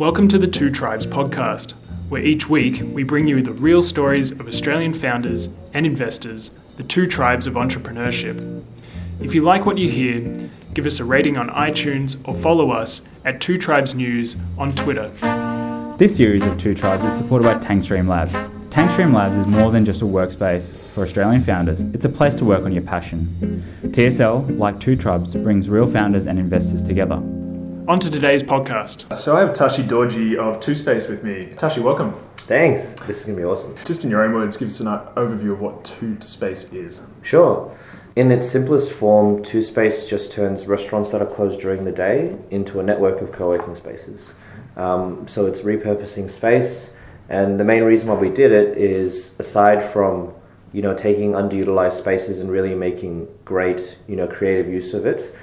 Welcome to the Two Tribes podcast, where each week we bring you the real stories of Australian founders and investors, the two tribes of entrepreneurship. If you like what you hear, give us a rating on iTunes or follow us at Two Tribes News on Twitter. This series of Two Tribes is supported by Tankstream Labs. Tankstream Labs is more than just a workspace for Australian founders, it's a place to work on your passion. TSL, like Two Tribes, brings real founders and investors together. On to today's podcast. So I have Tashi Dorji of Two Space with me. Tashi, welcome. Thanks. This is going to be awesome. Just in your own words, give us an overview of what Two Space is. Sure. In its simplest form, Two Space just turns restaurants that are closed during the day into a network of co working spaces. Um, so it's repurposing space, and the main reason why we did it is aside from you know taking underutilized spaces and really making great you know creative use of it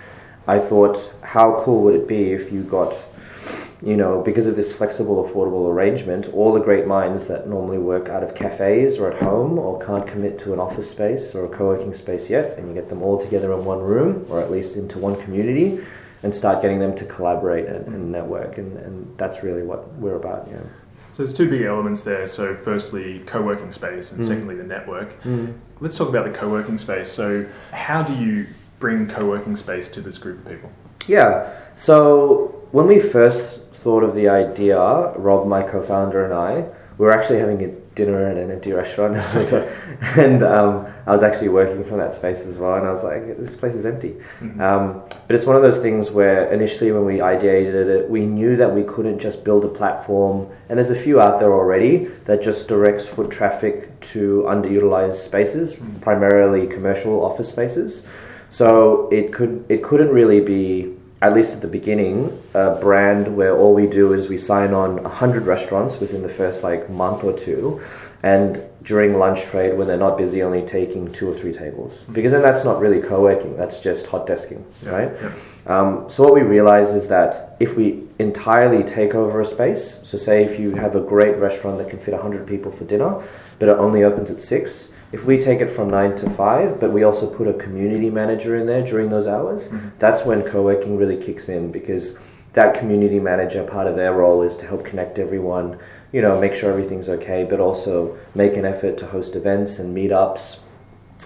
I thought, how cool would it be if you got, you know, because of this flexible, affordable arrangement, all the great minds that normally work out of cafes or at home or can't commit to an office space or a co working space yet, and you get them all together in one room or at least into one community and start getting them to collaborate and, and network. And, and that's really what we're about, yeah. So there's two big elements there. So firstly, co-working space, and mm. secondly, the network. Mm. Let's talk about the co-working space. So how do you bring co-working space to this group of people? Yeah. So when we first thought of the idea, Rob, my co-founder, and I, we were actually having a dinner in an empty restaurant, and um, I was actually working from that space as well. And I was like, "This place is empty." Mm-hmm. Um, but it's one of those things where initially, when we ideated it, we knew that we couldn't just build a platform, and there's a few out there already that just directs foot traffic to underutilized spaces, mm-hmm. primarily commercial office spaces. So it could it couldn't really be at least at the beginning a brand where all we do is we sign on 100 restaurants within the first like month or two and during lunch trade when they're not busy only taking two or three tables because then that's not really co-working that's just hot desking yeah, right yeah. Um, so what we realize is that if we entirely take over a space so say if you have a great restaurant that can fit 100 people for dinner but it only opens at 6 if we take it from nine to five, but we also put a community manager in there during those hours, mm-hmm. that's when co working really kicks in because that community manager, part of their role is to help connect everyone, you know, make sure everything's okay, but also make an effort to host events and meetups.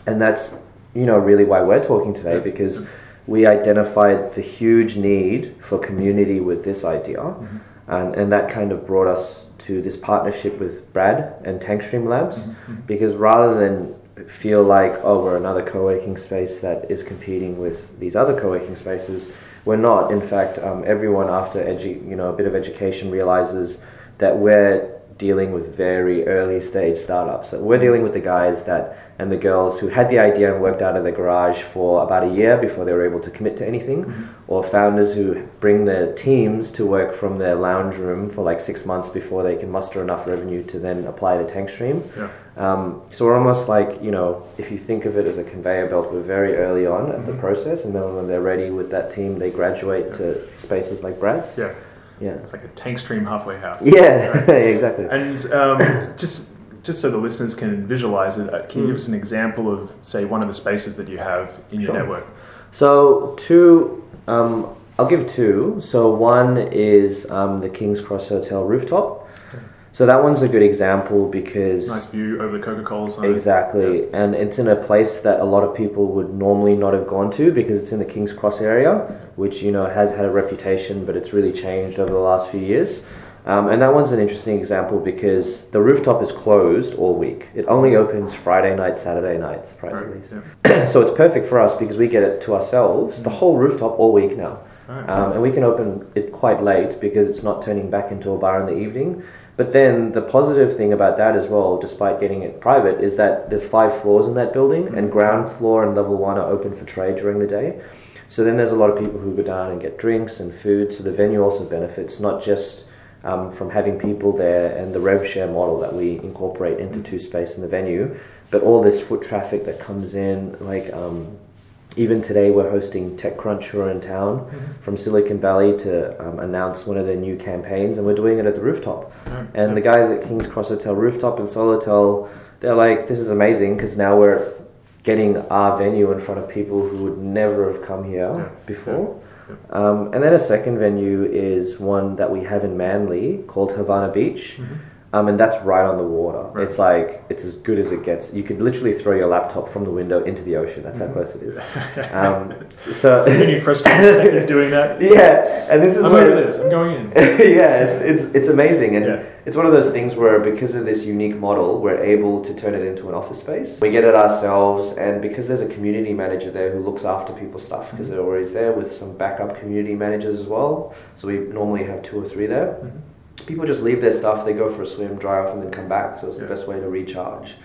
And that's, you know, really why we're talking today because we identified the huge need for community with this idea. Mm-hmm. And, and that kind of brought us to this partnership with Brad and Tankstream Labs mm-hmm. because rather than feel like oh we're another co-working space that is competing with these other co-working spaces we're not. In fact um, everyone after edu- you know a bit of education realizes that we're dealing with very early stage startups so we're dealing with the guys that and the girls who had the idea and worked out of the garage for about a year before they were able to commit to anything, mm-hmm. or founders who bring their teams to work from their lounge room for like six months before they can muster enough revenue to then apply to Tankstream. Yeah. Um, so we're almost like, you know, if you think of it as a conveyor belt, we're very early on at mm-hmm. the process, and then when they're ready with that team, they graduate yeah. to spaces like Brad's. Yeah. Yeah. It's like a tank stream halfway house. Yeah, right? exactly. And um, just just so the listeners can visualize it, uh, can you mm. give us an example of, say, one of the spaces that you have in sure. your network? So, two, um, I'll give two. So, one is um, the King's Cross Hotel rooftop. So that one's a good example because nice view over the Coca Cola sign. Exactly, yeah. and it's in a place that a lot of people would normally not have gone to because it's in the King's Cross area, which you know has had a reputation, but it's really changed over the last few years. Um, and that one's an interesting example because the rooftop is closed all week. It only opens Friday night, Saturday night, surprisingly. Right, yeah. so it's perfect for us because we get it to ourselves, the mm. whole rooftop all week now. Right. Um, and we can open it quite late because it's not turning back into a bar in the evening. But then the positive thing about that as well, despite getting it private, is that there's five floors in that building, mm-hmm. and ground floor and level one are open for trade during the day. So then there's a lot of people who go down and get drinks and food. So the venue also benefits, not just um, from having people there and the rev share model that we incorporate into mm. two space in the venue, but all this foot traffic that comes in, like um, even today we're hosting TechCrunch who are in town mm-hmm. from Silicon Valley to um, announce one of their new campaigns, and we're doing it at the rooftop. Mm-hmm. And the guys at King's Cross Hotel Rooftop and Solotel, they're like, this is amazing because now we're getting our venue in front of people who would never have come here yeah. before. Yeah Um, and then a second venue is one that we have in Manly called Havana Beach. Mhm. Um, and that's right on the water. Right. It's like it's as good as it gets. You could literally throw your laptop from the window into the ocean. That's Mhm. how close it is. Um, so Any frustrated techniques doing that? yeah, and this is I'm where over this. I'm going in. yeah, it's, it's it's amazing, and Yeah. it's one of those things where because of this unique model, we're able to turn it into an office space. We get it ourselves, and because there's a community manager there who looks after people's stuff, because they're always there with some backup community managers as well. So we normally have two or three there. Mhm. People just leave their stuff, they go for a swim, dry off, and then come back. So it's Yeah. the best way to recharge.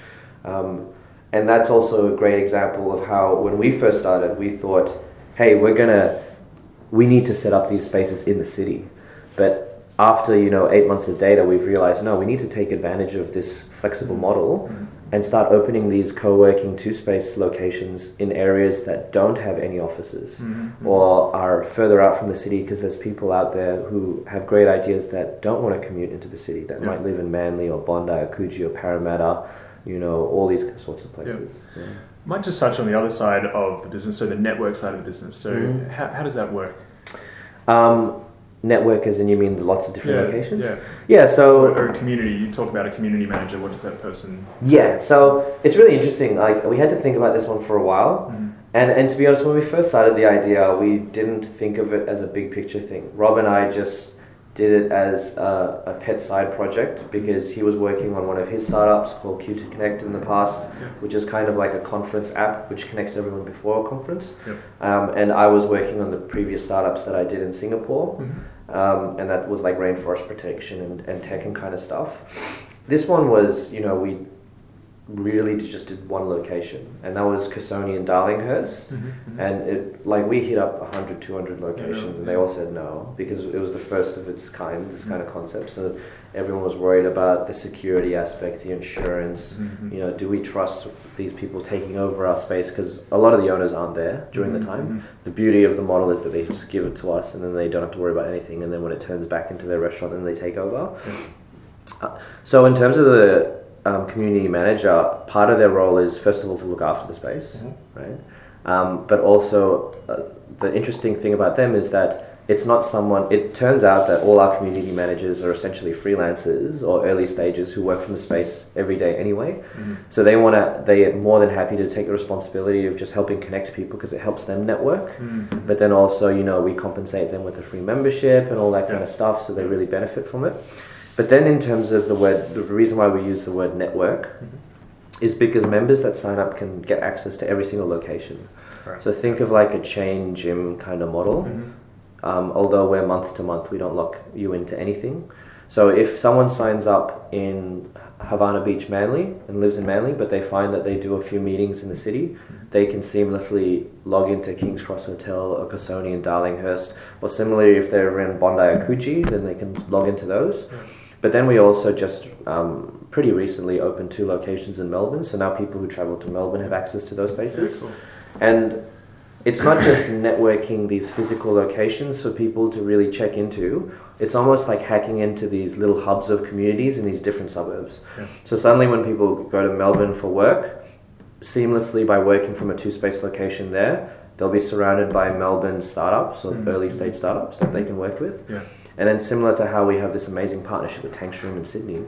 Um, and that's also a great example of how when we first started, we thought, hey, we're gonna, we need to set up these spaces in the city. But after you know eight months of data, we've realized no, we need to take advantage of this flexible model Mhm. And start opening these co-working two-space locations in areas that don't have any offices Mhm. or are further out from the city because there's people out there who have great ideas that don't want to commute into the city that Yeah. might live in Manly or Bondi or Coogee or Parramatta, you know, all these sorts of places. Yeah. Might just touch on the other side of the business, so the network side of the business. So Mhm. how, how does that work? Um, network as in you mean lots of different yeah, locations? Yeah. Yeah, so or a community. You talk about a community manager. What does that person? yeah, so it's really interesting. Like we had to think about this one for a while. Mhm. And, and to be honest, when we first started the idea, we didn't think of it as a big picture thing. Rob and I just did it as a, a pet side project because he was working on one of his startups called Q2 Connect in the past, Yeah. which is kind of like a conference app which connects everyone before a conference. Um, and I was working on the previous startups that I did in Singapore, Mhm. Um, and that was like rainforest protection and, and tech and kind of stuff. This one was, you know, we really just did one location, and that was Casoni and Darlinghurst. Mhm. Mhm. And it like we hit up 100, 200 locations, and they yeah. all said no because it was the first of its kind, this kind of concept. So everyone was worried about the security aspect, the insurance. Mhm. You know, do we trust these people taking over our space? Because a lot of the owners aren't there during the time. Mhm. The beauty of the model is that they just give it to us, and then they don't have to worry about anything. And then when it turns back into their restaurant, then they take over. Uh, so in terms of the um, community manager, part of their role is first of all to look after the space Mhm. right? Um, but also, uh, the interesting thing about them is that it's not someone. It turns out that all our community managers are essentially freelancers or early stages who work from the space every day anyway. Mhm. So they want to. They are more than happy to take the responsibility of just helping connect people because it helps them network. Mhm. But then also, you know, we compensate them with a free membership and all that kind of stuff, so they really benefit from it. But then, in terms of the word, the reason why we use the word network Mhm. is because members that sign up can get access to every single location. Right. So think of like a chain gym kind of model. Mhm. Um, although we're month to month, we don't lock you into anything. So if someone signs up in Havana Beach, Manly, and lives in Manly, but they find that they do a few meetings in the city, they can seamlessly log into King's Cross Hotel or Casoni and Darlinghurst. Or similarly, if they're in Bondi or Coogee, then they can log into those. But then we also just um, pretty recently opened two locations in Melbourne. So now people who travel to Melbourne have access to those spaces. Excellent. And it's not just networking these physical locations for people to really check into. It's almost like hacking into these little hubs of communities in these different suburbs. Yeah. So suddenly, when people go to Melbourne for work, seamlessly by working from a two space location there, they'll be surrounded by Melbourne startups or Mhm. early stage startups that they can work with. Yeah. And then, similar to how we have this amazing partnership with Tankstream in Sydney,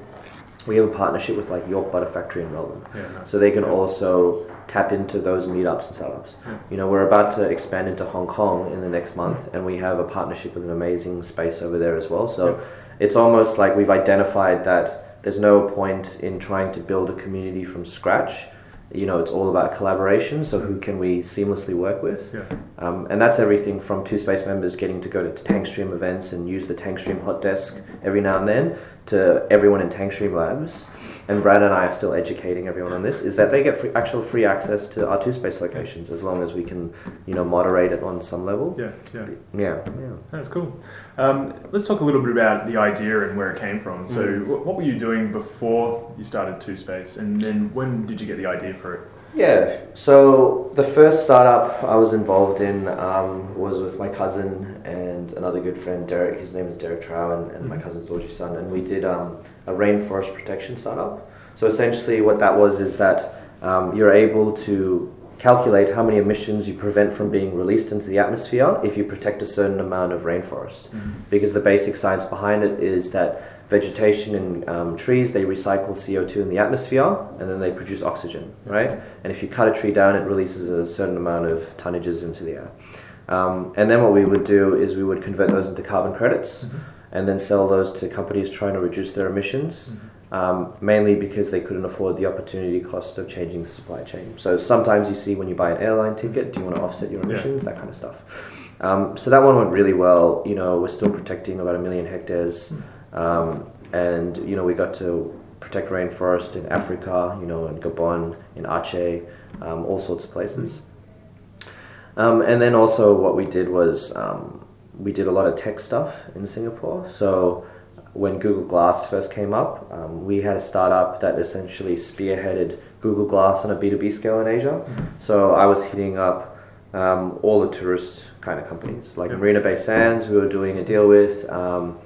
we have a partnership with like York Butter Factory in Melbourne. Yeah. Nice. So they can Yeah. also tap into those meetups and startups. Yeah. You know, we're about to expand into Hong Kong in the next month, and we have a partnership with an amazing space over there as well. So it's almost like we've identified that there's no point in trying to build a community from scratch. You know, it's all about collaboration. So who can we seamlessly work with? Yeah. Um, and that's everything from two space members getting to go to Tankstream events and use the Tankstream hot desk every now and then to everyone in Tankstream Labs. And Brad and I are still educating everyone on this. Is that they get free, actual free access to our two space locations as long as we can, you know, moderate it on some level. Yeah. Yeah. Yeah. yeah. That's cool. Um, let's talk a little bit about the idea and where it came from. So, Mm. what were you doing before you started Two Space, and then when did you get the idea for it? Yeah. So the first startup I was involved in um, was with my cousin and another good friend, Derek. His name is Derek Trow, and, and my Mhm. cousin's Georgie's son. And we did um, a rainforest protection startup. So essentially, what that was is that um, you're able to calculate how many emissions you prevent from being released into the atmosphere if you protect a certain amount of rainforest. Mhm. Because the basic science behind it is that vegetation and um, trees they recycle CO2 in the atmosphere and then they produce oxygen, right? And if you cut a tree down, it releases a certain amount of tonnages into the air. Um, and then what we would do is we would convert those into carbon credits Mhm. and then sell those to companies trying to reduce their emissions, um, mainly because they couldn't afford the opportunity cost of changing the supply chain. So sometimes you see when you buy an airline ticket, do you want to offset your Yeah. emissions, that kind of stuff. Um, so that one went really well. You know, we're still protecting about a million hectares, um, and you know we got to protect rainforest in Africa, you know, in Gabon, in Aceh, um, all sorts of places. Um, and then also what we did was um, we did a lot of tech stuff in Singapore. So when Google Glass first came up, um, we had a startup that essentially spearheaded Google Glass on a B2B scale in Asia. So I was hitting up um, all the tourist kind of companies, like. Marina Bay Sands, we were doing a deal with, um,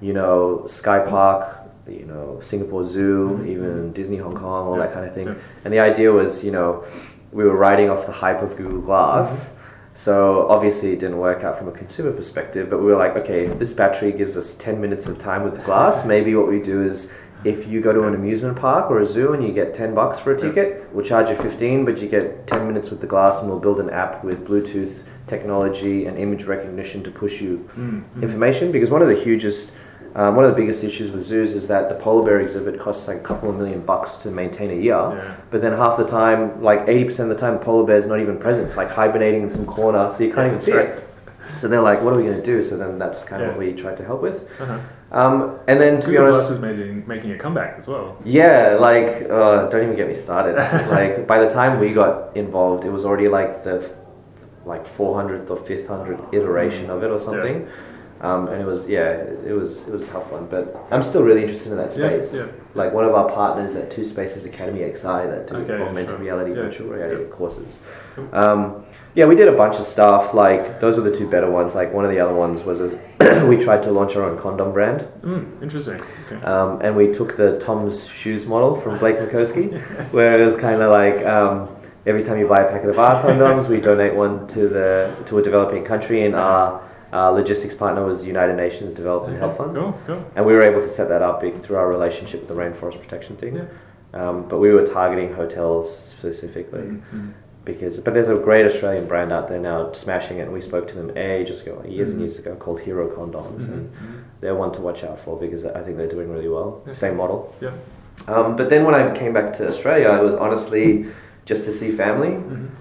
you know, Sky Park, you know, Singapore Zoo, Mhm. even Disney Hong Kong, all Yeah. that kind of thing. Yeah. And the idea was, you know, we were riding off the hype of Google Glass. So obviously it didn't work out from a consumer perspective, but we were like, okay, if this battery gives us 10 minutes of time with the glass, maybe what we do is if you go to an amusement park or a zoo and you get 10 bucks for a ticket, we'll charge you 15, but you get 10 minutes with the glass and we'll build an app with Bluetooth technology and image recognition to push you Mm, mm. information because one of the hugest um, one of the biggest issues with zoos is that the polar bear exhibit costs like a couple of million bucks to maintain a year Yeah. but then half the time like 80% of the time the polar bear's not even present it's like hibernating in some corner so you can't even see it so they're like what are we going to do so then that's kind of Yeah. what we tried to help with Uh-huh. um, and then to be Google honest Glass is making, making a comeback as well. yeah, like uh, don't even get me started. like by the time we got involved, it was already like the like four hundredth or fifth hundredth iteration of it or something. Um, and it was yeah, it was it was a tough one, but I'm still really interested in that space. yeah. yeah. Like one of our partners at Two Spaces Academy XI that do Okay, augmented sure. reality, Yeah, virtual reality courses. Cool. Um, yeah, we did a bunch of stuff. Like those were the two better ones. Like one of the other ones was a, we tried to launch our own condom brand. Mm, interesting. Okay. Um, and we took the Tom's Shoes model from Blake Mycoskie, where it was kind of like um, every time you buy a packet of the our condoms, we donate one to the to a developing country, in our, our logistics partner was United Nations Development Health Fund, Cool, cool. and we were able to set that up through our relationship with the rainforest protection thing. Yeah. Um, but we were targeting hotels specifically Mm, mm. because but there's a great Australian brand out there now smashing it and we spoke to them ages ago years and Mhm. years ago called Hero Condoms Mhm, and mhm. they're one to watch out for because I think they're doing really well same model Yeah. um, but then when I came back to Australia it was honestly just to see family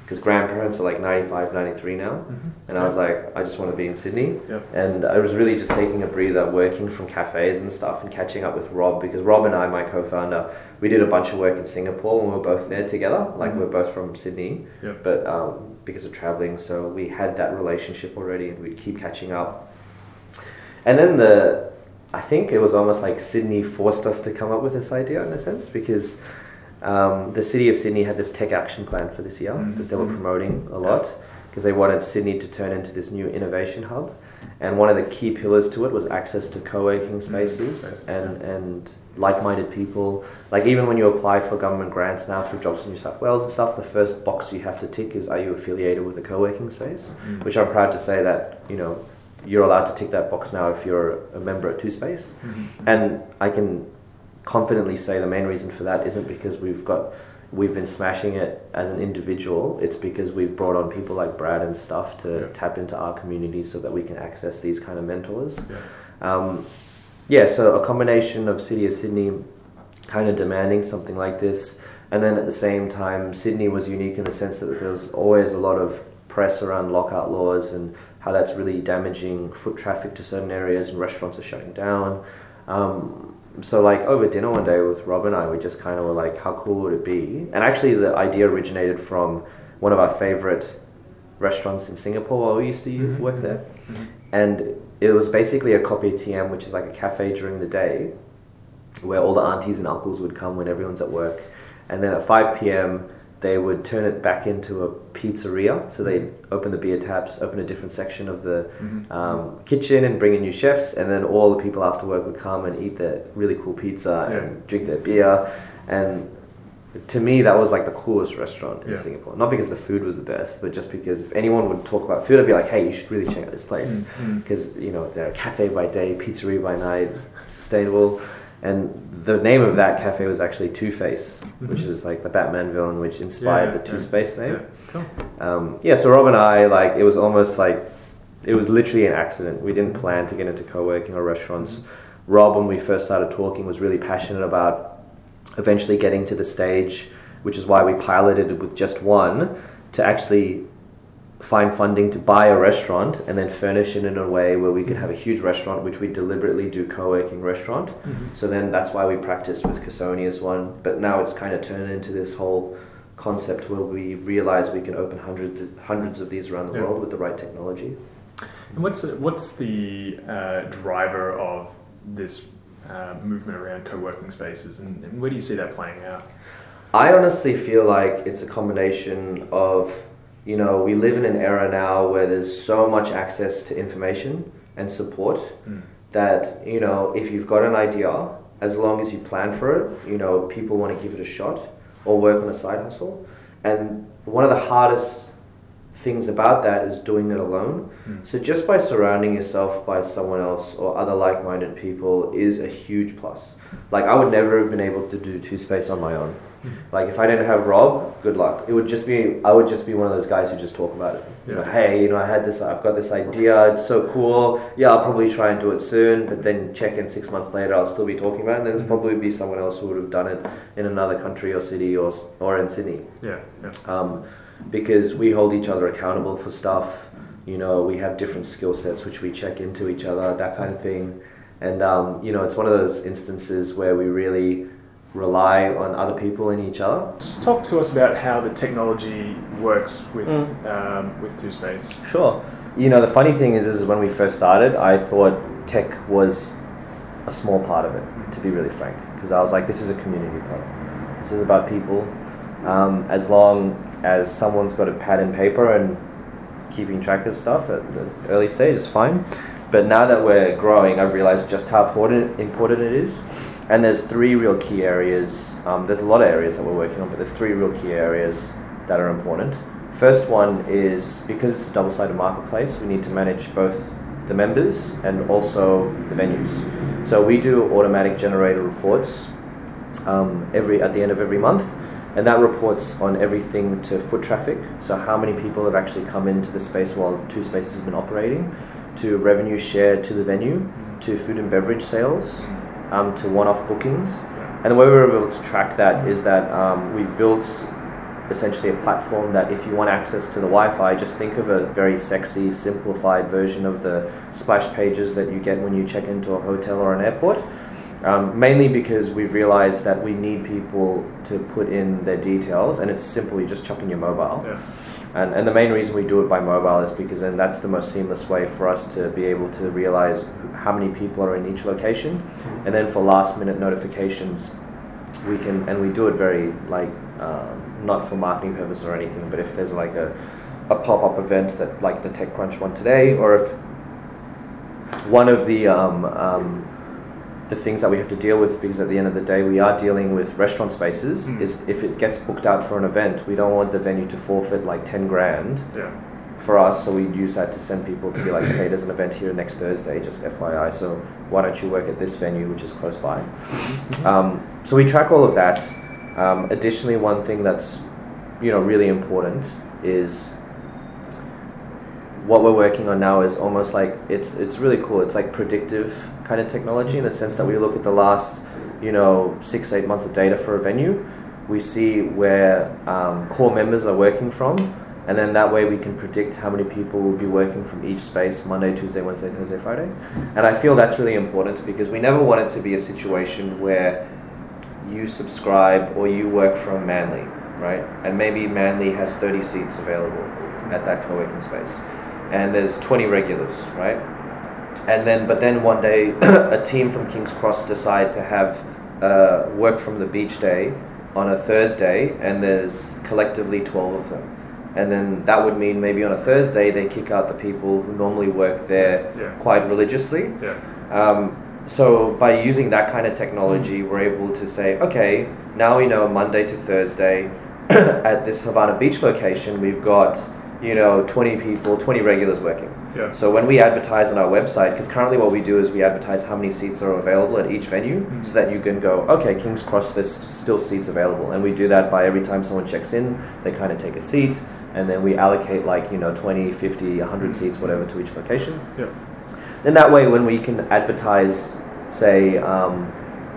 because grandparents are like 95 93 now mhm. and I was like I just want to be in Sydney Yep. and I was really just taking a breather working from cafes and stuff and catching up with Rob because Rob and I my co-founder we did a bunch of work in Singapore when we were both there together like Mhm. we're both from Sydney Yep. but um, because of traveling so we had that relationship already and we'd keep catching up and then the I think it was almost like Sydney forced us to come up with this idea in a sense because um, the city of Sydney had this tech action plan for this year Mhm. that they were Mhm. promoting a lot because they wanted Sydney to turn into this new innovation hub. And one of the key pillars to it was access to co-working spaces spaces, and, and like-minded people. Like even when you apply for government grants now through Jobs in New South Wales and stuff, the first box you have to tick is are you affiliated with a co-working space? Mm. Which I'm proud to say that, you know, you're allowed to tick that box now if you're a member at Two Space. Mhm. And I can confidently say the main reason for that isn't because we've got we've been smashing it as an individual. It's because we've brought on people like Brad and stuff to Yeah. tap into our community so that we can access these kind of mentors. Yeah. Um, yeah, so a combination of City of Sydney kind of demanding something like this, and then at the same time, Sydney was unique in the sense that there was always a lot of press around lockout laws and how that's really damaging foot traffic to certain areas and restaurants are shutting down. Um, so like over dinner one day with Rob and I, we just kind of were like, how cool would it be? And actually, the idea originated from one of our favorite restaurants in Singapore while we used to Mhm. work there Mhm. and it was basically a kopitiam, which is like a cafe during the day, where all the aunties and uncles would come when everyone's at work, and then at five p.m. they would turn it back into a pizzeria. So they'd open the beer taps, open a different section of the Mhm. um, kitchen, and bring in new chefs, and then all the people after work would come and eat their really cool pizza Yeah. and drink their beer, and to me that was like the coolest restaurant in Yeah. Singapore. Not because the food was the best, but just because if anyone would talk about food, I'd be like, hey, you should really check out this place Mm, because you know they're a cafe by day, pizzeria by night, sustainable. And the name of that cafe was actually Two Face, which Mhm. is like the Batman villain, which inspired Yeah, the yeah, Two Space name. Yeah, cool. Um, yeah, so Rob and I, like, it was almost like, it was literally an accident. We didn't plan to get into co working or restaurants. Rob, when we first started talking, was really passionate about eventually getting to the stage, which is why we piloted it with just one, to actually find funding to buy a restaurant and then furnish it in a way where we could have a huge restaurant, which we deliberately do co working restaurant. Mhm. So then that's why we practiced with Cassoni as one. But now it's kind of turned into this whole concept where we realize we can open hundreds hundreds of these around the Yeah. world with the right technology. And what's what's the uh, driver of this uh, movement around co-working spaces, and, and where do you see that playing out? I honestly feel like it's a combination of, you know, we live in an era now where there's so much access to information and support Mm. that, you know, if you've got an idea, as long as you plan for it, you know, people want to give it a shot or work on a side hustle. And one of the hardest things about that is doing it alone. Mm. So just by surrounding yourself by someone else or other like-minded people is a huge plus. Like I would never have been able to do two space on my own. Like if I didn't have Rob, good luck. It would just be I would just be one of those guys who just talk about it. You know, hey, you know, I had this I've got this idea, it's so cool. Yeah, I'll probably try and do it soon, but then check in six months later I'll still be talking about it and then there's probably be someone else who would have done it in another country or city or or in Sydney Yeah, yeah. um, because we hold each other accountable for stuff. You know, we have different skill sets which we check into each other, that kind of thing. And um, you know, it's one of those instances where we really rely on other people and each other. Just talk to us about how the technology works with Mm. um, with Two Space. Sure. You know, the funny thing is, is when we first started, I thought tech was a small part of it, to be really frank, because I was like, this is a community play. This is about people. Um, as long as someone's got a pad and paper and keeping track of stuff at the early stage is fine. But now that we're growing, I've realized just how important important it is. And there's three real key areas. Um, there's a lot of areas that we're working on, but there's three real key areas that are important. First one is because it's a double sided marketplace, we need to manage both the members and also the venues. So we do automatic generator reports um, every at the end of every month, and that reports on everything to foot traffic. So how many people have actually come into the space while two spaces has been operating, to revenue share to the venue, to food and beverage sales, um, to one-off bookings. And the way we were able to track that is that um, we've built essentially a platform that if you want access to the Wi-Fi, just think of a very sexy, simplified version of the splash pages that you get when you check into a hotel or an airport. Um, mainly because we've realized that we need people to put in their details, and it's simple. You just chuck in your mobile. Yeah. And, and the main reason we do it by mobile is because then that's the most seamless way for us to be able to realize how many people are in each location. And then for last minute notifications, we can, and we do it very like, um, not for marketing purposes or anything, but if there's like a, a pop up event that, like the TechCrunch one today, or if one of the, um, um, the things that we have to deal with because at the end of the day we are dealing with restaurant spaces. Mm. is if it gets booked out for an event we don't want the venue to forfeit like 10 grand Yeah. for us so we use that to send people to be like hey there's an event here next thursday just fyi so why don't you work at this venue which is close by? Um, so we track all of that. Um, additionally one thing that's you know really important is what we're working on now is almost like it's it's really cool. It's like predictive kind of technology in the sense that we look at the last you know six eight months of data for a venue we see where um, core members are working from and then that way we can predict how many people will be working from each space Monday, Tuesday, Wednesday, Thursday, Friday. And I feel that's really important because we never want it to be a situation where you subscribe or you work from Manly, right? And maybe Manly has 30 seats available at that co-working space. And there's 20 regulars, right? And then, but then one day, a team from King's Cross decide to have uh, work from the beach day on a Thursday, and there's collectively 12 of them. And then that would mean maybe on a Thursday they kick out the people who normally work there Yeah. quite religiously. Yeah. Um, so by using that kind of technology, we're able to say, okay, now we know Monday to Thursday at this Havana Beach location, we've got you know 20 people, 20 regulars working. Yeah. So when we advertise on our website, because currently what we do is we advertise how many seats are available at each venue, Mhm. so that you can go, okay, King's Cross, there's still seats available, and we do that by every time someone checks in, they kind of take a seat, and then we allocate like you know 20, 50, 100 seats, whatever, to each location. Yeah. Then that way, when we can advertise, say, um,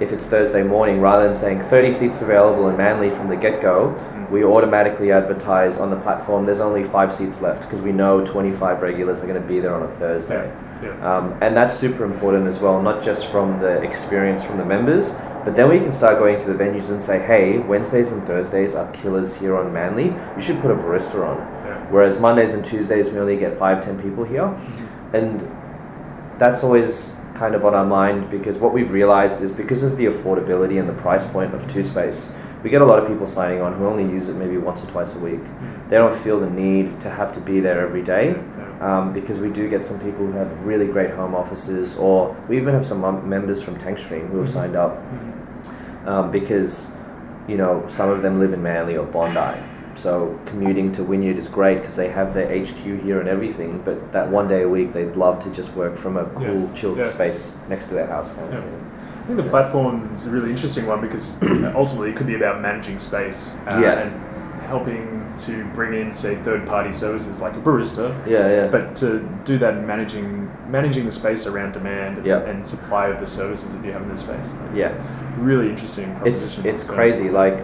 if it's Thursday morning, rather than saying 30 seats available in Manly from the get go. We automatically advertise on the platform there's only five seats left because we know 25 regulars are going to be there on a Thursday. Yeah. Um, and that's super important as well, not just from the experience from the members, but then we can start going to the venues and say, hey, Wednesdays and Thursdays are killers here on Manly. You should put a barista on. Yeah. Whereas Mondays and Tuesdays, we only get five, ten people here. And that's always kind of on our mind because what we've realized is because of the affordability and the price point of two space, we get a lot of people signing on who only use it maybe once or twice a week. They don't feel the need to have to be there every day um, because we do get some people who have really great home offices, or we even have some members from Tankstream who have Mhm. signed up Mhm. um, because you know some of them live in Manly or Bondi. So commuting to Wynyard is great because they have their HQ here and everything. But that one day a week, they'd love to just work from a cool, Yeah. chilled Yeah. space next to their house. Kind of Yeah. I think the platform is a really interesting one because ultimately it could be about managing space uh, Yeah. and helping to bring in, say, third-party services like a barista, Yeah, yeah. but to do that in managing managing the space around demand and, Yeah. and supply of the services that you have in the space. Like, Yeah. really interesting. it's it's So- crazy like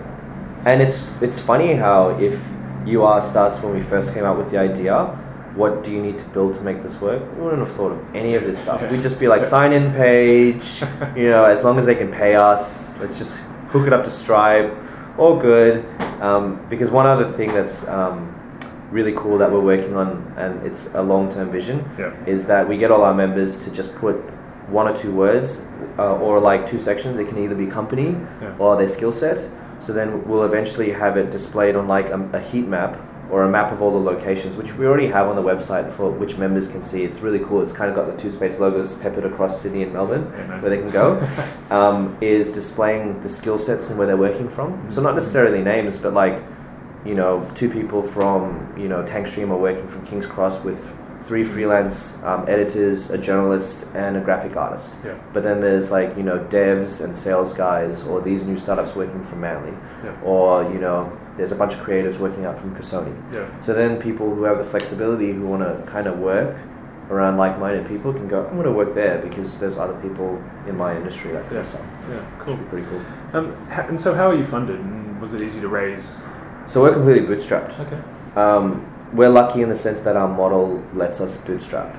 and it's it's funny how if you asked us when we first came out with the idea what do you need to build to make this work we wouldn't have thought of any of this stuff we'd just be like sign in page you know as long as they can pay us let's just hook it up to stripe all good um, because one other thing that's um, really cool that we're working on and it's a long-term vision Yeah. is that we get all our members to just put one or two words uh, or like two sections. It can either be company Yeah. or their skill set. So then we'll eventually have it displayed on like a, a heat map or a map of all the locations, which we already have on the website for which members can see. It's really cool. It's kind of got the two space logos peppered across Sydney and Melbourne Yeah, nice. where they can go. um, is displaying the skill sets and where they're working from. So not necessarily names, but like you know, two people from you know Tankstream are working from King's Cross with three freelance um, editors, a journalist, and a graphic artist. Yeah. But then there's like you know devs and sales guys, or these new startups working from Manly, Yeah. or you know there's a bunch of creatives working out from Kasoni. Yeah. So then people who have the flexibility who want to kind of work around like-minded people can go. I'm going to work there because there's other people in my industry that kind Yeah. of stuff. Yeah. Cool. pretty cool. Um, and so, how are you funded? And was it easy to raise? So we're completely bootstrapped. Okay. Um, we're lucky in the sense that our model lets us bootstrap.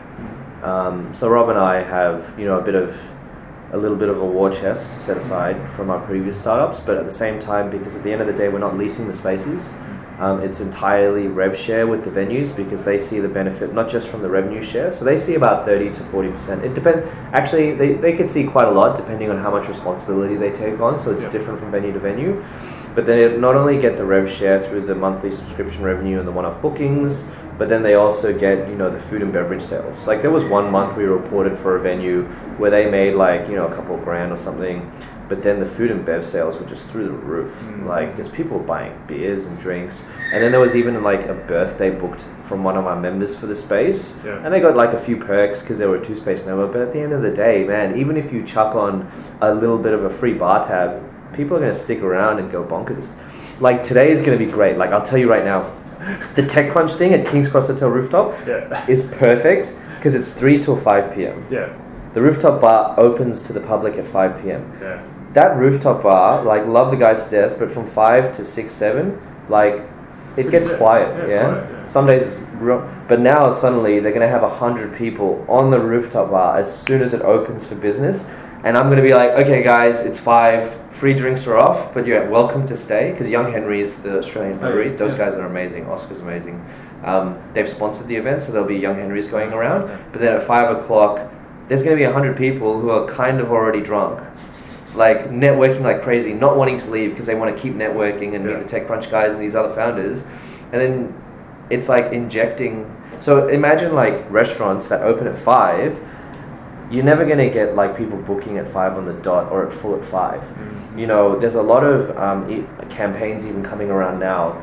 Um, so Rob and I have, you know, a bit of, a little bit of a war chest set aside from our previous startups, but at the same time, because at the end of the day, we're not leasing the spaces. Um, it's entirely rev share with the venues because they see the benefit not just from the revenue share. So they see about thirty to forty percent. It depends. Actually, they, they could see quite a lot depending on how much responsibility they take on. So it's Yeah. different from venue to venue. But they not only get the rev share through the monthly subscription revenue and the one-off bookings, but then they also get you know the food and beverage sales. Like there was one month we reported for a venue where they made like you know a couple of grand or something, but then the food and bev sales were just through the roof. Mm. Like because people were buying beers and drinks, and then there was even like a birthday booked from one of our members for the space. Yeah. And they got like a few perks because they were a two space member. But at the end of the day, man, even if you chuck on a little bit of a free bar tab, people are going to stick around and go bonkers. Like today is going to be great. Like I'll tell you right now, the TechCrunch thing at King's Cross Hotel Rooftop Yeah. is perfect because it's 3 till 5 p.m. Yeah. The rooftop bar opens to the public at 5 p.m. Yeah. That rooftop bar, like, love the guys to death, but from 5 to 6, 7, like, it gets quiet, Yeah, yeah? quiet, yeah. Some days it's real, but now suddenly they're going to have a 100 people on the rooftop bar as soon as it opens for business. And I'm going to be like, okay, guys, it's 5, free drinks are off, but you're welcome to stay because Young Henry is the Australian Oh, yeah. Those guys are amazing. Oscar's amazing. Um, they've sponsored the event, so there'll be Young Henry's going around. But then at 5 o'clock, there's going to be a 100 people who are kind of already drunk. Like networking like crazy, not wanting to leave because they want to keep networking and Yeah. meet the TechCrunch guys and these other founders. And then it's like injecting. So imagine like restaurants that open at 5 you're never gonna get like people booking at five on the dot or at full at five. Mm. You know, there's a lot of um, e- campaigns even coming around now.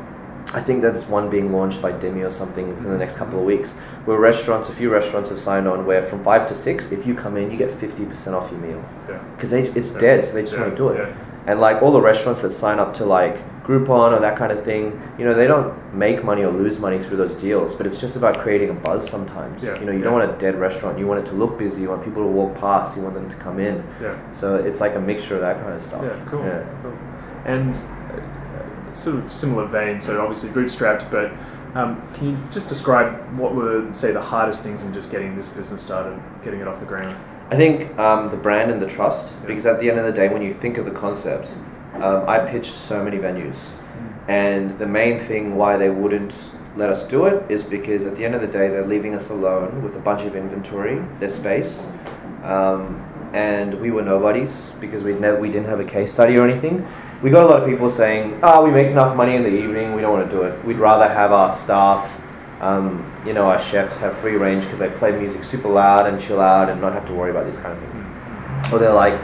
I think there's one being launched by Dimmi or something in the next couple of weeks, where restaurants, a few restaurants have signed on, where from five to six, if you come in, you get fifty percent off your meal Yeah. because it's Yeah. dead, so they just Yeah, want to do it. yeah. And like all the restaurants that sign up to like Groupon or that kind of thing, you know, they don't make money or lose money through those deals, but it's just about creating a buzz sometimes. Yeah, You know, you yeah. don't want a dead restaurant. You want it to look busy. You want people to walk past. You want them to come in. Yeah. So it's like a mixture of that kind of stuff. Yeah, cool. Yeah. cool. And sort of similar vein, so obviously bootstrapped, but um, can you just describe what were, say, the hardest things in just getting this business started, getting it off the ground? I think um, the brand and the trust, Yeah. because at the end of the day, when you think of the concept, um, I pitched so many venues, and the main thing why they wouldn't let us do it is because at the end of the day, they're leaving us alone with a bunch of inventory, their space, um, and we were nobodies because we never we didn't have a case study or anything. We got a lot of people saying, "Oh, we make enough money in the evening. We don't want to do it. We'd rather have our staff." Um, you know, our chefs have free range because they play music super loud and chill out and not have to worry about these kind of things. Or they're like,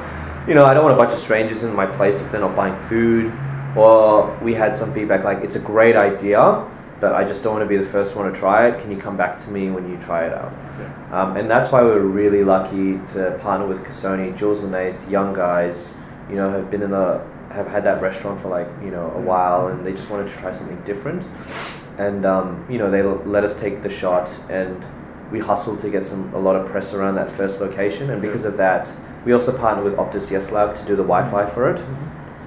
you know, I don't want a bunch of strangers in my place if they're not buying food. Or we had some feedback like, it's a great idea, but I just don't want to be the first one to try it. Can you come back to me when you try it out? Yeah. Um, and that's why we were really lucky to partner with Kasoni, Jules and Nath, young guys, you know, have been in the, have had that restaurant for like, you know, a while and they just wanted to try something different. And, um, you know, they l- let us take the shot and we hustled to get some, a lot of press around that first location. And because of that, we also partnered with Optus Yes Lab to do the Wi-Fi for it.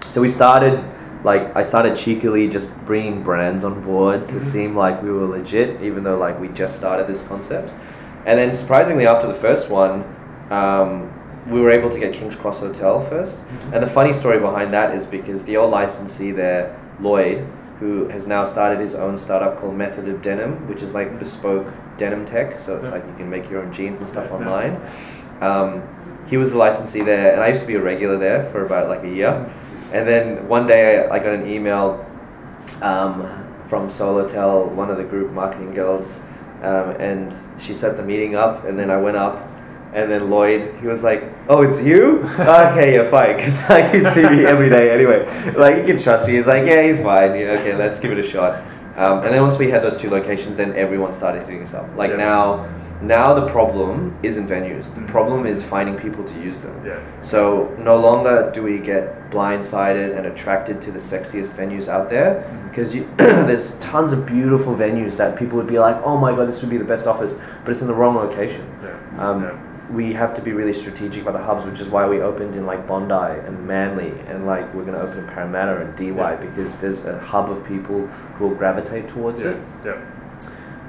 So we started, like, I started cheekily just bringing brands on board to Mhm. seem like we were legit, even though like we just started this concept. And then surprisingly, after the first one, um, we were able to get King's Cross Hotel 1st And the funny story behind that is because the old licensee there, Lloyd, who has now started his own startup called Method of Denim, which is like bespoke denim tech. So it's Yeah. like you can make your own jeans and stuff Yeah, nice. online. Um, he was the licensee there, and I used to be a regular there for about like a year. And then one day I, I got an email um, from Solotel, one of the group marketing girls, um, and she set the meeting up. And then I went up, and then Lloyd, he was like, "Oh, it's you? okay, you're fine, because I he'd see me every day anyway. Like you can trust me." He's like, "Yeah, he's fine. Yeah, okay, let's give it a shot." Um, and then once we had those two locations, then everyone started hitting us up. Like Yeah. now, now the problem isn't venues. The problem is finding people to use them. Yeah. So no longer do we get blindsided and attracted to the sexiest venues out there because you there's tons of beautiful venues that people would be like, oh my god, this would be the best office, but it's in the wrong location. Yeah. Um, yeah. We have to be really strategic about the hubs, which is why we opened in like Bondi and Manly, and like we're gonna open in Parramatta and Dee Why Yeah. because there's a hub of people who will gravitate towards Yeah. it. Yeah.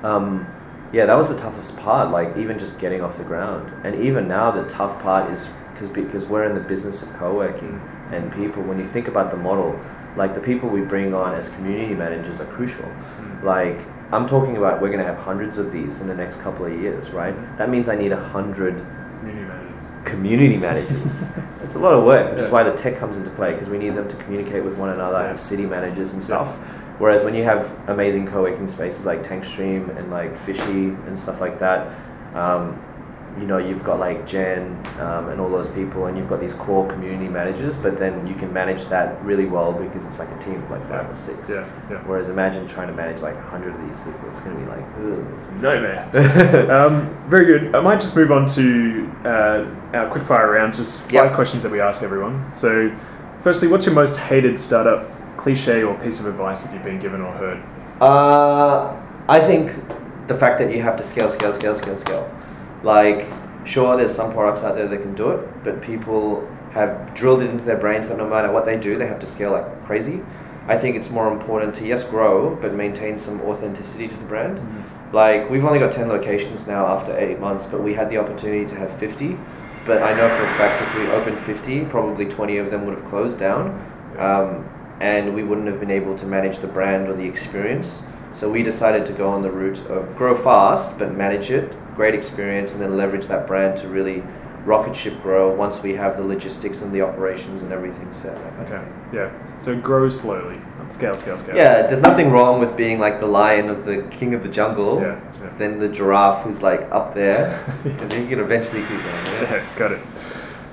Um, yeah, that was the toughest part. Like even just getting off the ground, and even now the tough part is because because we're in the business of co-working and people. When you think about the model, like the people we bring on as community managers are crucial. Mm. Like I'm talking about, we're gonna have hundreds of these in the next couple of years, right? That means I need a hundred Community managers. community managers. it's a lot of work, which is why the tech comes into play because we need them to communicate with one another, I have city managers and stuff. Whereas when you have amazing co-working spaces like Tankstream and like Fishy and stuff like that, um, you know, you've got like Jen um, and all those people, and you've got these core community managers. But then you can manage that really well because it's like a team of like five or six. Yeah. Yeah. Whereas imagine trying to manage like a hundred of these people. It's going to be like, ugh. It's a nightmare. um, very good. I might just move on to uh, our quickfire round. Just five Yep. questions that we ask everyone. So, firstly, what's your most hated startup cliche or piece of advice that you've been given or heard? Uh, I think the fact that you have to scale, scale, scale, scale, scale. Like, sure, there's some products out there that can do it, but people have drilled it into their brains that no matter what they do, they have to scale like crazy. I think it's more important to yes grow, but maintain some authenticity to the brand. Like we've only got ten locations now after eight months, but we had the opportunity to have fifty. But I know for a fact if we opened fifty, probably twenty of them would have closed down, um, and we wouldn't have been able to manage the brand or the experience. So we decided to go on the route of grow fast but manage it, great experience, and then leverage that brand to really rocket ship grow once we have the logistics and the operations and everything set. Up. Okay. Yeah. So grow slowly. Scale, scale, scale. Yeah, there's nothing wrong with being like the lion of the king of the jungle. Yeah. yeah. Then the giraffe who's like up there, and then you can eventually keep going. Yeah. Yeah, got it.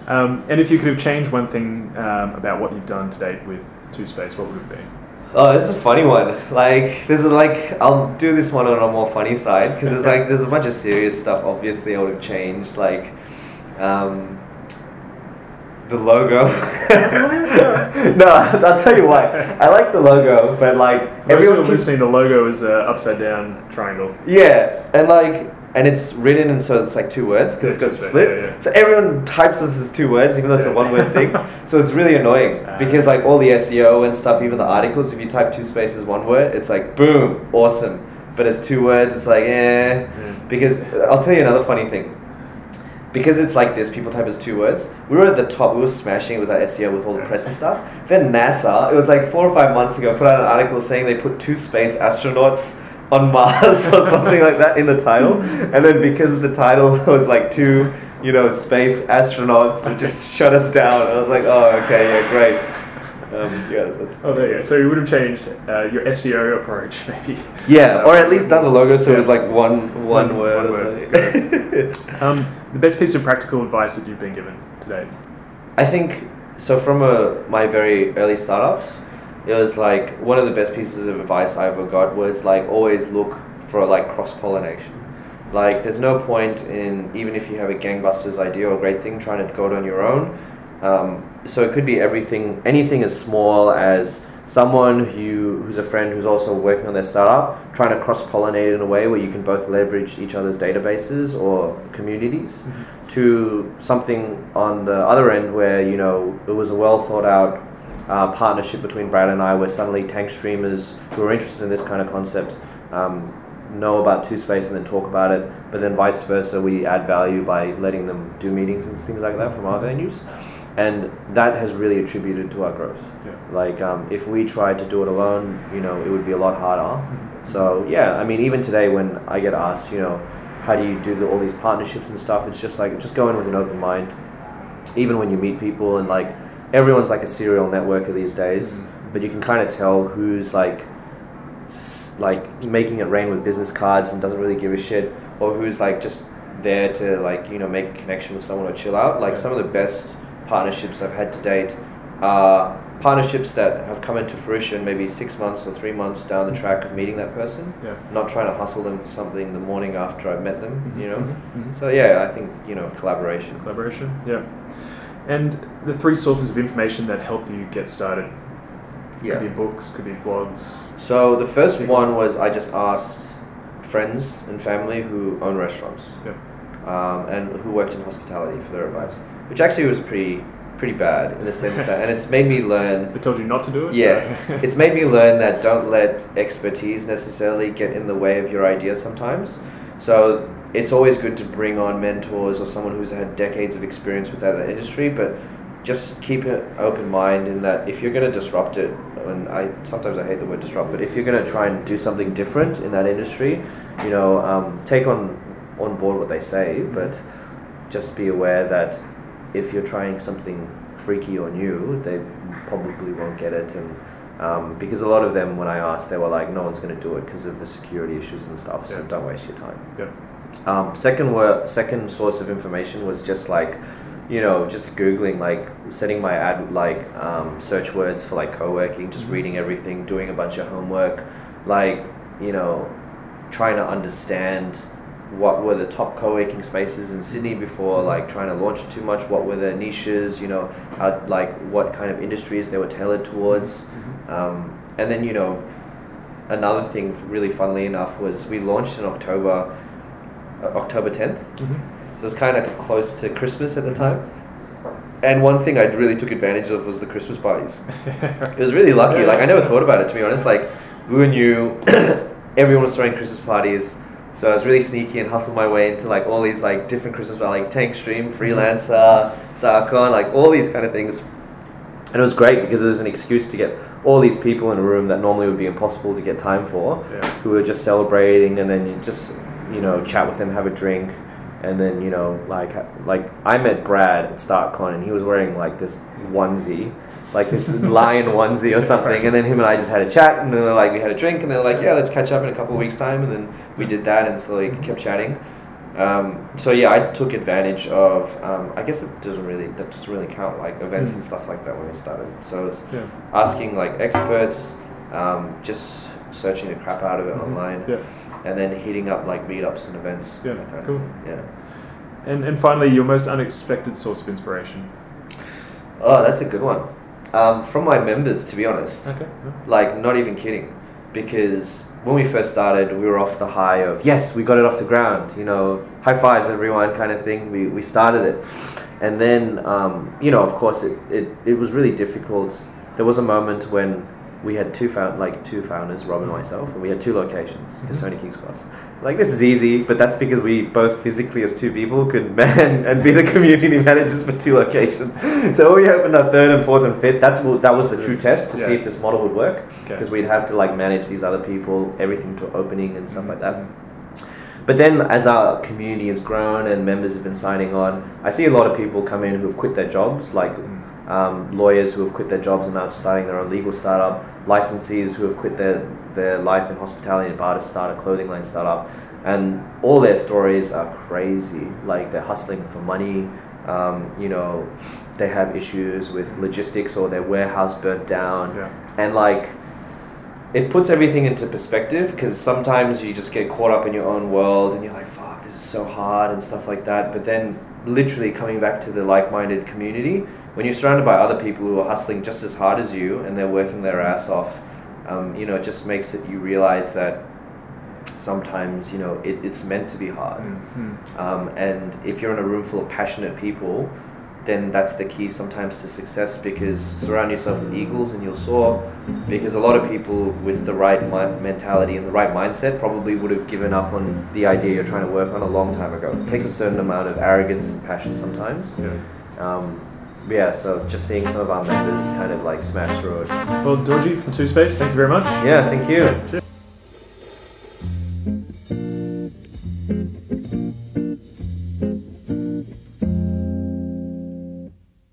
Um, and if you could have changed one thing um, about what you've done to date with Two Space, what would it be? Oh, this is a funny one. Like, this is like, I'll do this one on a more funny side because there's like, there's a bunch of serious stuff. Obviously, I would have changed. Like, um, the logo. no, I'll tell you why. I like the logo, but like Most everyone people keeps listening, the logo is an upside down triangle. Yeah, and like, and it's written, and so it's like two words because it's got split. yeah, yeah. So everyone types this as two words, even though it's a one-word thing. So it's really annoying Ah. because like all the SEO and stuff, even the articles, if you type two spaces one word, it's like boom, awesome. But it's two words, it's like eh. Yeah. Because I'll tell you another funny thing. Because it's like this, people type as two words. We were at the top, we were smashing it with our SEO with all the press and stuff. Then NASA, it was like four or five months ago, put out an article saying they put two space astronauts on Mars or something like that in the title. And then because the title was like two, you know, space astronauts, they just shut us down. I was like, oh, okay, yeah, great. Um, yeah, that's, Oh, there you go. So you would have changed uh, your SEO approach, maybe. yeah, or at least done the logo so it was like one one One- word. one word. Um, the best piece of practical advice that you've been given today. I think so. From a, my very early startups, it was like one of the best pieces of advice I ever got was like always look for like cross pollination. Like there's no point in even if you have a gangbusters idea or great thing trying to go it on your own. Um, so it could be everything, anything as small as someone who who's a friend who's also working on their startup, trying to cross pollinate in a way where you can both leverage each other's databases or communities to something on the other end where you know it was a well thought out uh, partnership between Brad and I, where suddenly tank streamers who are interested in this kind of concept um, know about Two Space and then talk about it, but then vice versa, we add value by letting them do meetings and things like that from our venues, and that has really attributed to our growth. Yeah. Like um, if we tried to do it alone, you know, it would be a lot harder. So yeah, I mean, even today when I get asked, you know, how do you do the, all these partnerships and stuff? It's just like just go in with an open mind. Even when you meet people and like everyone's like a serial networker these days, but you can kind of tell who's like like making it rain with business cards and doesn't really give a shit, or who's like just there to like you know make a connection with someone or chill out. Like some of the best partnerships I've had to date are partnerships that have come into fruition maybe six months or three months down the track of meeting that person Yeah. not trying to hustle them for something the morning after I've met them, you know. Mhm. So yeah, I think you know collaboration. Collaboration. Yeah. And the three sources of information that help you get started. Could be books, could be blogs. So the first one was I just asked friends and family who own restaurants, Yeah. um, and who worked in hospitality for their advice, which actually was pretty pretty bad in the sense that, and it's made me learn They told you not to do it? Yeah, it's made me learn that don't let expertise necessarily get in the way of your idea sometimes. So it's always good to bring on mentors or someone who's had decades of experience with that industry, but just keep an open mind in that if you're going to disrupt it, and I sometimes I hate the word disrupt, but if you're going to try and do something different in that industry, you know, um, take on on board what they say, but just be aware that if you're trying something freaky or new, they probably won't get it. And um, because a lot of them, when I asked, they were like, "No one's going to do it because of the security issues and stuff." So Yeah. don't waste your time. Yeah. Um, second wor- second source of information was just like, you know, just googling, like setting my ad like um, search words for like co-working, just reading everything, doing a bunch of homework, like you know, trying to understand what were the top co-working spaces in Sydney before like trying to launch too much what were the niches you know how, like what kind of industries they were tailored towards. Um, and then you know another thing really funnily enough was we launched in October October 10th Mhm. so it was kind of close to Christmas at the time and one thing I really took advantage of was the Christmas parties it was really lucky. Like I never thought about it to be honest. Like we new, everyone was throwing Christmas parties, so I was really sneaky and hustled my way into like all these like different Christmas parties, like Tank Stream, Freelancer, StartCon, like all these kind of things. And it was great because it was an excuse to get all these people in a room that normally would be impossible to get time for, Yeah. who were just celebrating, and then you just you know chat with them, have a drink, And then you know, like like I met Brad at StartCon, and he was wearing like this onesie, like this lion onesie or something. And then him and I just had a chat, and then like we had a drink, and they're like, yeah, let's catch up in a couple of weeks time. And then we did that, and slowly kept chatting. Um, so yeah, I took advantage of. Um, I guess it doesn't really that doesn't really count like events Mm. and stuff like that when we started. So I was Yeah. asking like experts, um, just searching the crap out of it Mhm. online, Yeah. and then hitting up like meetups and events. Yeah, like cool. Yeah. And, and finally, your most unexpected source of inspiration. Oh, that's a good one. Um, from my members, to be honest. Okay. Like, not even kidding. Because when we first started, we were off the high of, yes, we got it off the ground, you know, high fives, everyone, kind of thing. We, we started it. And then, um, you know, of course, it, it, it was really difficult. There was a moment when we had two found like two founders, Rob and myself, and we had two locations, Mhm. Casoni Kings Cross. Like this is easy, but that's because we both physically as two people could man and be the community managers for two locations. So we opened our third and fourth and fifth, that's that was the true test to see if this model would work Okay. because we'd have to like manage these other people, everything to opening and stuff like that. Mhm. But then, as our community has grown and members have been signing on, I see a lot of people come in who have quit their jobs, like Mm. Um, lawyers who have quit their jobs and are starting their own legal startup, licensees who have quit their, their life in hospitality and bar to start a clothing line startup. And all their stories are crazy. Like they're hustling for money, um, you know, they have issues with logistics or their warehouse burnt down Yeah. and like it puts everything into perspective because sometimes you just get caught up in your own world and you're like fuck this is so hard and stuff like that but then literally coming back to the like-minded community when you're surrounded by other people who are hustling just as hard as you and they're working their ass off um, you know it just makes it you realize that sometimes you know it, it's meant to be hard Mhm. um, and if you're in a room full of passionate people, then that's the key sometimes to success because surround yourself with eagles and you'll soar. Because a lot of people with the right mi- mentality and the right mindset probably would have given up on the idea you're trying to work on a long time ago. It takes a certain amount of arrogance and passion sometimes. Yeah. Um, yeah, so just seeing some of our members kind of like smash through it. Well, Dorji from Two Space, thank you very much. Yeah, thank you. Cheers.